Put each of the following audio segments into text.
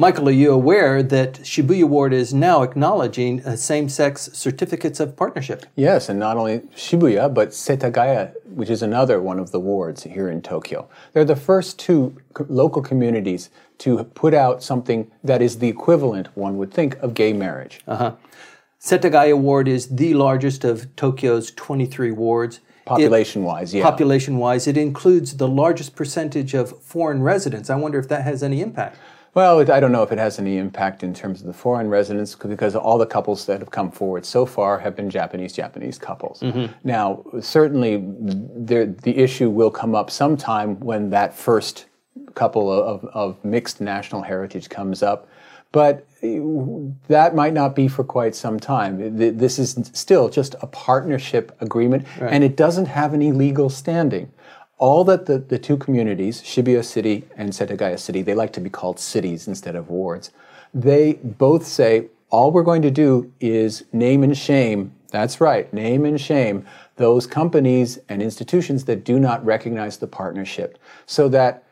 Michael, are you aware that Shibuya Ward is now acknowledging uh, same-sex certificates of partnership? Yes, and not only Shibuya, but Setagaya, which is another one of the wards here in Tokyo. They're the first two local communities to put out something that is the equivalent, one would think, of gay marriage. Uh-huh. Setagaya Ward is the largest of Tokyo's 23 wards. Population-wise, yeah. Population-wise, it includes the largest percentage of foreign residents. I wonder if that has any impact. Well, it, I don't know if it has any impact in terms of the foreign residents because all the couples that have come forward so far have been Japanese Japanese couples. Mm-hmm. Now, certainly, there, the issue will come up sometime when that first couple of, of mixed national heritage comes up, but eh, that might not be for quite some time. This is still just a partnership agreement, and it doesn't have any legal standing. All that the, the two communities, Shibuya City and Setagaya City, they like to be called cities instead of wards, they both say all we're going to do is name and shame, that's right, name and shame those companies and institutions that do not recognize the partnership. So that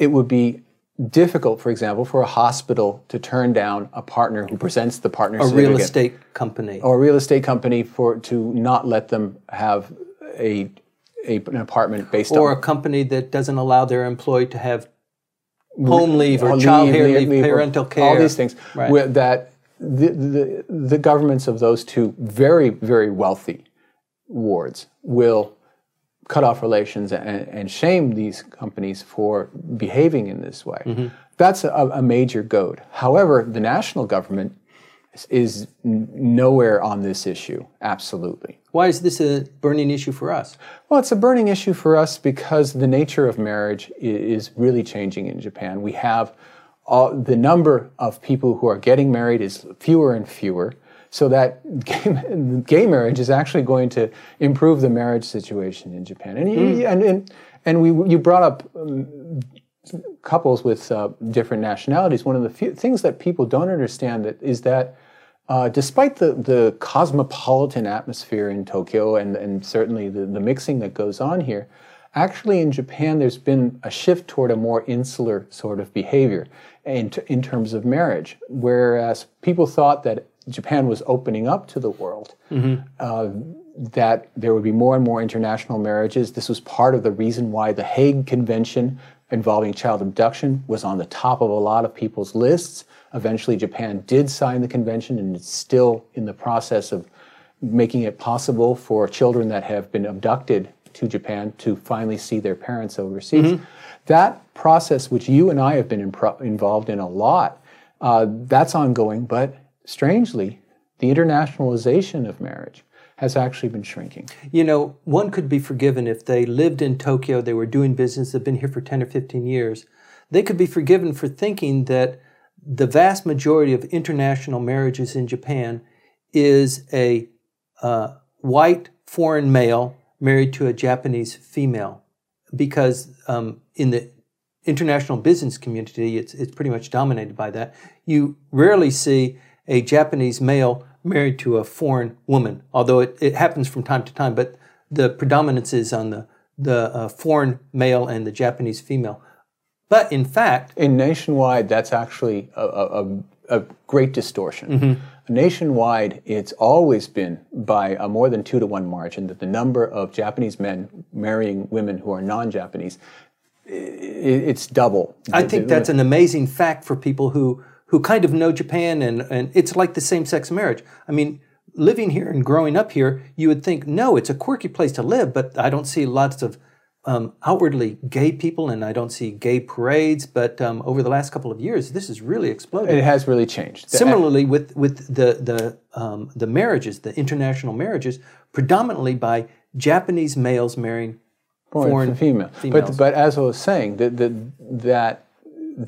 it would be difficult, for example, for a hospital to turn down a partner who presents the partner A real estate company. or a real estate company for to not let them have a, a an apartment based on. or on a company that doesn't allow their employee to have home leave or or child care leave- leave, leave, or parental care. all these things Right. that the, the the governments of those two very very wealthy wards will cut off relations and, and shame these companies for behaving in this way. Mm-hmm. That's a, a major goad. However, the national government is, nowhere on this issue. Absolutely. Why is this a burning issue for us? Well, it's a burning issue for us because the nature of marriage is really changing in Japan. We have all, the number of people who are getting married is fewer and fewer, so that gay, gay marriage is actually going to improve the marriage situation in Japan. And you, and, and and we you brought up um, couples with uh, different nationalities. One of the few things that people don't understand that is that uh, despite the, the cosmopolitan atmosphere in Tokyo and, and certainly the, the mixing that goes on here, actually in Japan there's been a shift toward a more insular sort of behavior in, t- in terms of marriage. Whereas people thought that Japan was opening up to the world, uh, that there would be more and more international marriages. This was part of the reason why the Hague Convention involving child abduction was on the top of a lot of people's lists. Eventually, Japan did sign the convention, and it's still in the process of making it possible for children that have been abducted to Japan to finally see their parents overseas. That process, which you and I have been involved in a lot, uh, that's ongoing, but strangely, the internationalization of marriage has actually been shrinking. You know, one could be forgiven if they lived in Tokyo, they were doing business, they've been here for 10 or 15 years. They could be forgiven for thinking that the vast majority of international marriages in Japan is a uh, white foreign male married to a Japanese female. Because um, in the international business community, it's, it's pretty much dominated by that. You rarely see a Japanese male married to a foreign woman, although it, it happens from time to time, but the predominance is on the, the uh, foreign male and the Japanese female. But in fact, In nationwide, that's actually a, a, a, great distortion. Nationwide, it's always been by a more than two to one margin that the number of Japanese men marrying women who are non-Japanese, i- i- it's double. I think that's an amazing fact for people who who kind of know Japan and and it's like the same sex marriage. I mean, living here and growing up here, you would think no, it's a quirky place to live, but I don't see lots of um, outwardly gay people and I don't see gay parades. But um, over the last couple of years, this has really exploded. It has really changed. Similarly, with with the the um, the marriages, the international marriages, predominantly by Japanese males marrying foreign female. females. But but as I was saying, that the, that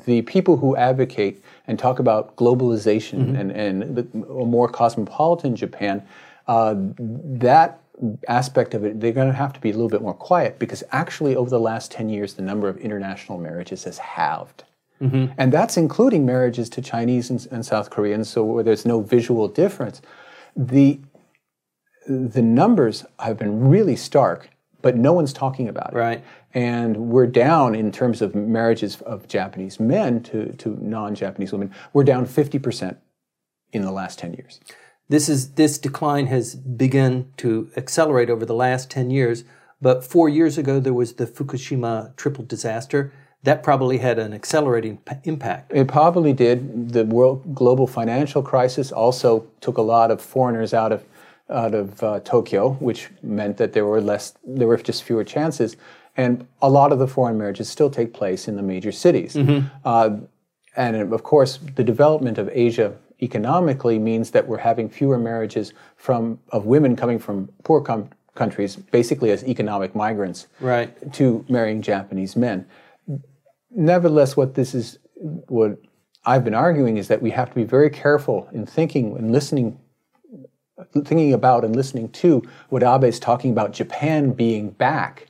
the people who advocate and talk about globalization Mm-hmm. and and the, a more cosmopolitan Japan, uh, that aspect of it, they're going to have to be a little bit more quiet because actually over the last ten years, the number of international marriages has halved. Mm-hmm. And that's including marriages to Chinese and, and South Koreans, so where there's no visual difference. The the numbers have been really stark but no one's talking about it. Right. And we're down in terms of marriages of Japanese men to, to non Japanese women, we're down 50% in the last 10 years. This, is, this decline has begun to accelerate over the last 10 years, but four years ago there was the Fukushima triple disaster. That probably had an accelerating p- impact. It probably did. The world global financial crisis also took a lot of foreigners out of out of uh, Tokyo, which meant that there were less, there were just fewer chances, and a lot of the foreign marriages still take place in the major cities. Uh, and of course, the development of Asia economically means that we're having fewer marriages from of women coming from poor com- countries, basically as economic migrants, Right. to marrying Japanese men. Nevertheless, what this is, what I've been arguing is that we have to be very careful in thinking and listening, thinking about and listening to what Abe is talking about Japan being back.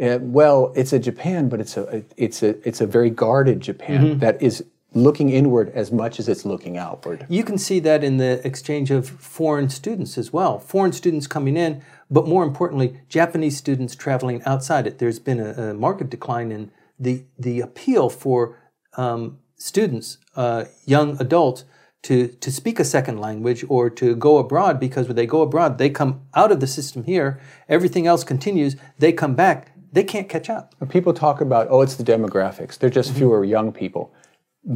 Uh, well, it's a Japan, but it's a it's a it's a very guarded Japan that is looking inward as much as it's looking outward. You can see that in the exchange of foreign students as well. Foreign students coming in, but more importantly, Japanese students traveling outside it. There's been a, a marked decline in the, the appeal for um, students, uh, young adults, to, to speak a second language or to go abroad because when they go abroad, they come out of the system here, everything else continues, they come back, they can't catch up. People talk about, oh, it's the demographics. They're just mm-hmm. fewer young people.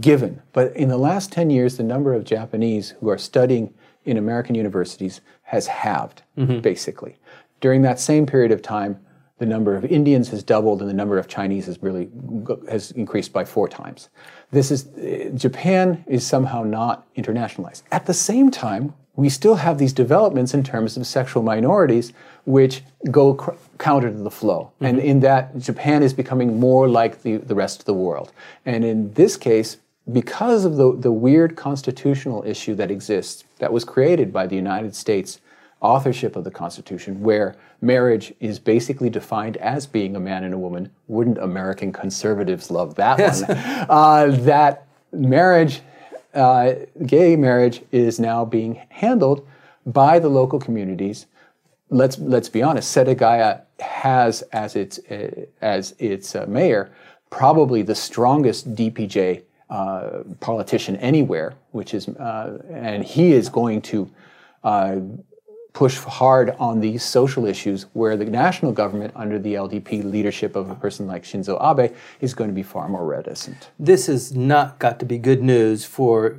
Given. But in the last 10 years, the number of Japanese who are studying in American universities has halved, mm-hmm. basically. During that same period of time, the number of Indians has doubled and the number of Chinese has really has increased by four times. This is eh, Japan is somehow not internationalized. At the same time, we still have these developments in terms of sexual minorities, which go cr- counter to the flow. And in that, Japan is becoming more like the, the rest of the world. And in this case, because of the, the weird constitutional issue that exists, that was created by the United States authorship of the Constitution, where marriage is basically defined as being a man and a woman. Wouldn't American conservatives love that one? Uh, that marriage, uh, gay marriage, is now being handled by the local communities. Let's let's be honest. Setagaya has as its uh, as its uh, mayor probably the strongest DPJ uh, politician anywhere, which is uh, and he is going to uh, push hard on these social issues where the national government, under the LDP leadership of a person like Shinzo Abe, is going to be far more reticent. This has not got to be good news for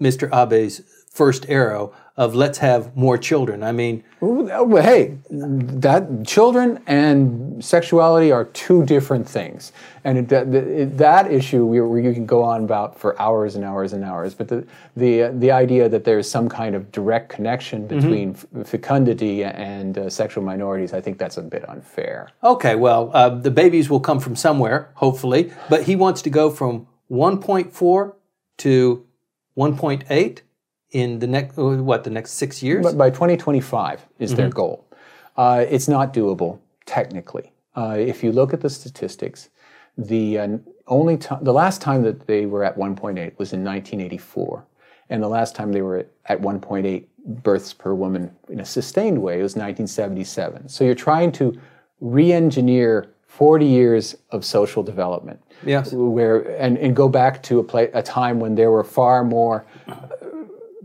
Mr. Abe's first arrow of let's have more children. I mean, Well, hey, that children and sexuality are two different things, and it, that, it, that issue we, we you can go on about for hours and hours and hours. But the the the idea that there's some kind of direct connection between f- fecundity and uh, sexual minorities, I think that's a bit unfair. okay, well, uh, the babies will come from somewhere, hopefully, but he wants to go from 1.4 to 1.8 in the next what the next six years. But by 2025 is their goal. Uh, it's not doable technically. Uh, if you look at the statistics, the uh, only time, the last time that they were at 1.8 was in 1984, and the last time they were at 1.8 births per woman in a sustained way was 1977. So you're trying to re-engineer 40 years of social development. Yes. Where and, and go back to a, pla a time when there were far more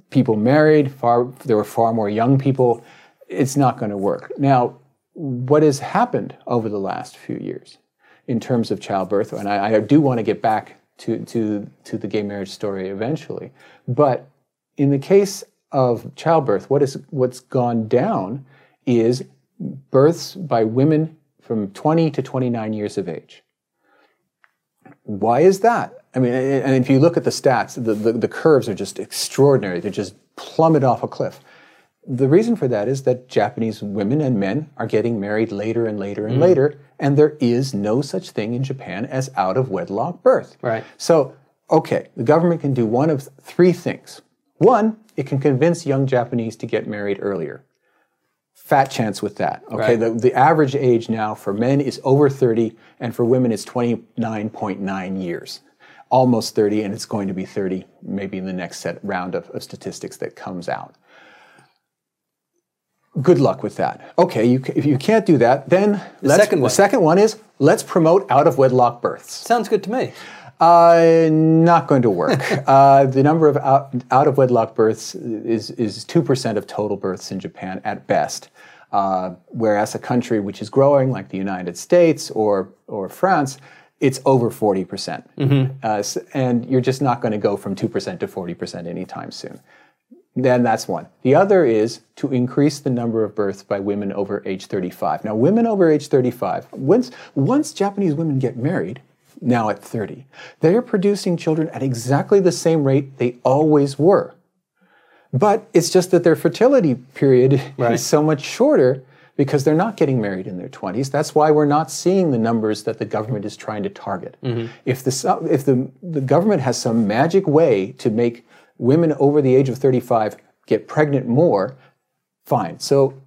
people married, far there were far more young people. It's not going to work. Now, what has happened over the last few years in terms of childbirth, and I, I do want to get back to, to, to the gay marriage story eventually, but in the case of childbirth, what is what's gone down is births by women from 20 to 29 years of age. Why is that? I mean, and if you look at the stats, the, the, the curves are just extraordinary. They just plummet off a cliff. The reason for that is that Japanese women and men are getting married later and later and mm. later, and there is no such thing in Japan as out of wedlock birth. Right. So, okay, the government can do one of three things. One, it can convince young Japanese to get married earlier. Fat chance with that. Okay, Right. the, the average age now for men is over 30, and for women it's 29.9 years. Almost 30, and it's going to be 30 maybe in the next set round of, of statistics that comes out. Good luck with that. Okay, you, if you can't do that, then The let's- second one. the second one is let's promote out of wedlock births. Sounds good to me. Uh, not going to work. uh, the number of out, out of wedlock births is is two percent of total births in Japan at best. Uh, whereas a country which is growing, like the United States or or France, it's over forty percent. Uh, and you're just not going to go from two percent to forty percent anytime soon. Then that's one. The other is to increase the number of births by women over age 35. Now, women over age 35, once, once Japanese women get married, now at 30, they are producing children at exactly the same rate they always were. But it's just that their fertility period Right. is so much shorter because they're not getting married in their 20s. That's why we're not seeing the numbers that the government is trying to target. Mm-hmm. If, the, if the, the government has some magic way to make women over the age of 35 get pregnant more, fine. So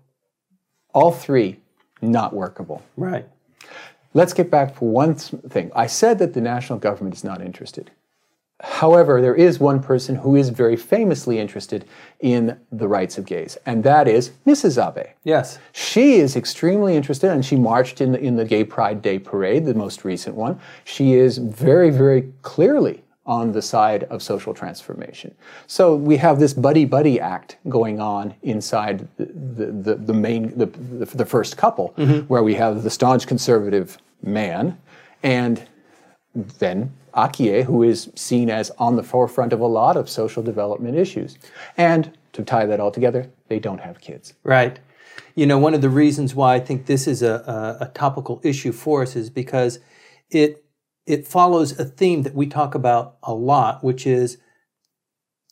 all three, not workable. Right. Let's get back for one thing. I said that the national government is not interested. However, there is one person who is very famously interested in the rights of gays, and that is Mrs. Abe. Yes. She is extremely interested, and she marched in the, in the Gay Pride Day parade, the most recent one. She is very, very clearly on the side of social transformation. So we have this buddy buddy act going on inside the, the, the, main the, the, first couple, mm-hmm. where we have the staunch conservative man and then Akie, who is seen as on the forefront of a lot of social development issues. And to tie that all together, they don't have kids. Right. You know, one of the reasons why I think this is a, a, a topical issue for us is because it it follows a theme that we talk about a lot, which is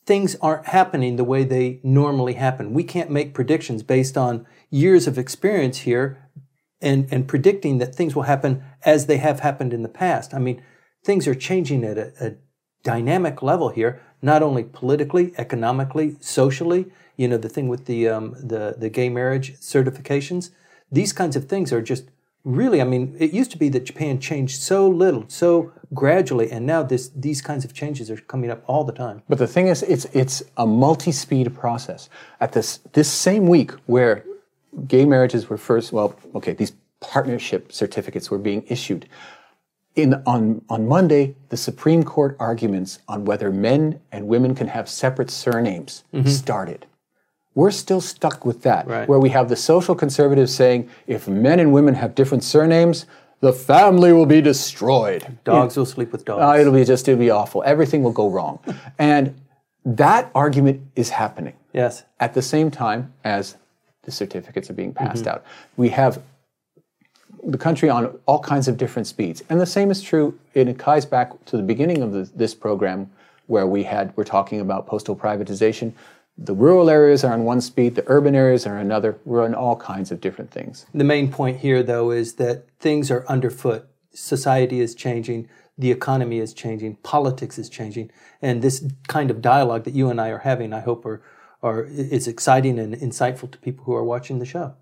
things aren't happening the way they normally happen. We can't make predictions based on years of experience here and, and predicting that things will happen as they have happened in the past. I mean, things are changing at a, a dynamic level here, not only politically, economically, socially. You know, the thing with the um, the the gay marriage certifications. These kinds of things are just really. I mean, it used to be that Japan changed so little, so gradually, and now this these kinds of changes are coming up all the time. But the thing is, it's it's a multi-speed process. At this this same week where gay marriages were first, well, okay, these partnership certificates were being issued. In on on Monday, the Supreme Court arguments on whether men and women can have separate surnames mm-hmm. started. We're still stuck with that, Right. where we have the social conservatives saying if men and women have different surnames, the family will be destroyed. Dogs will sleep with dogs. Uh, it'll be just it'll be awful. Everything will go wrong, and that argument is happening yes. at the same time as the certificates are being passed out. We have the country on all kinds of different speeds, and the same is true. And it ties back to the beginning of the, this program, where we had we're talking about postal privatization. The rural areas are on one speed, the urban areas are another. We're on all kinds of different things. The main point here, though, is that things are underfoot. Society is changing, the economy is changing, politics is changing, and this kind of dialogue that you and I are having, I hope, are, are is exciting and insightful to people who are watching the show.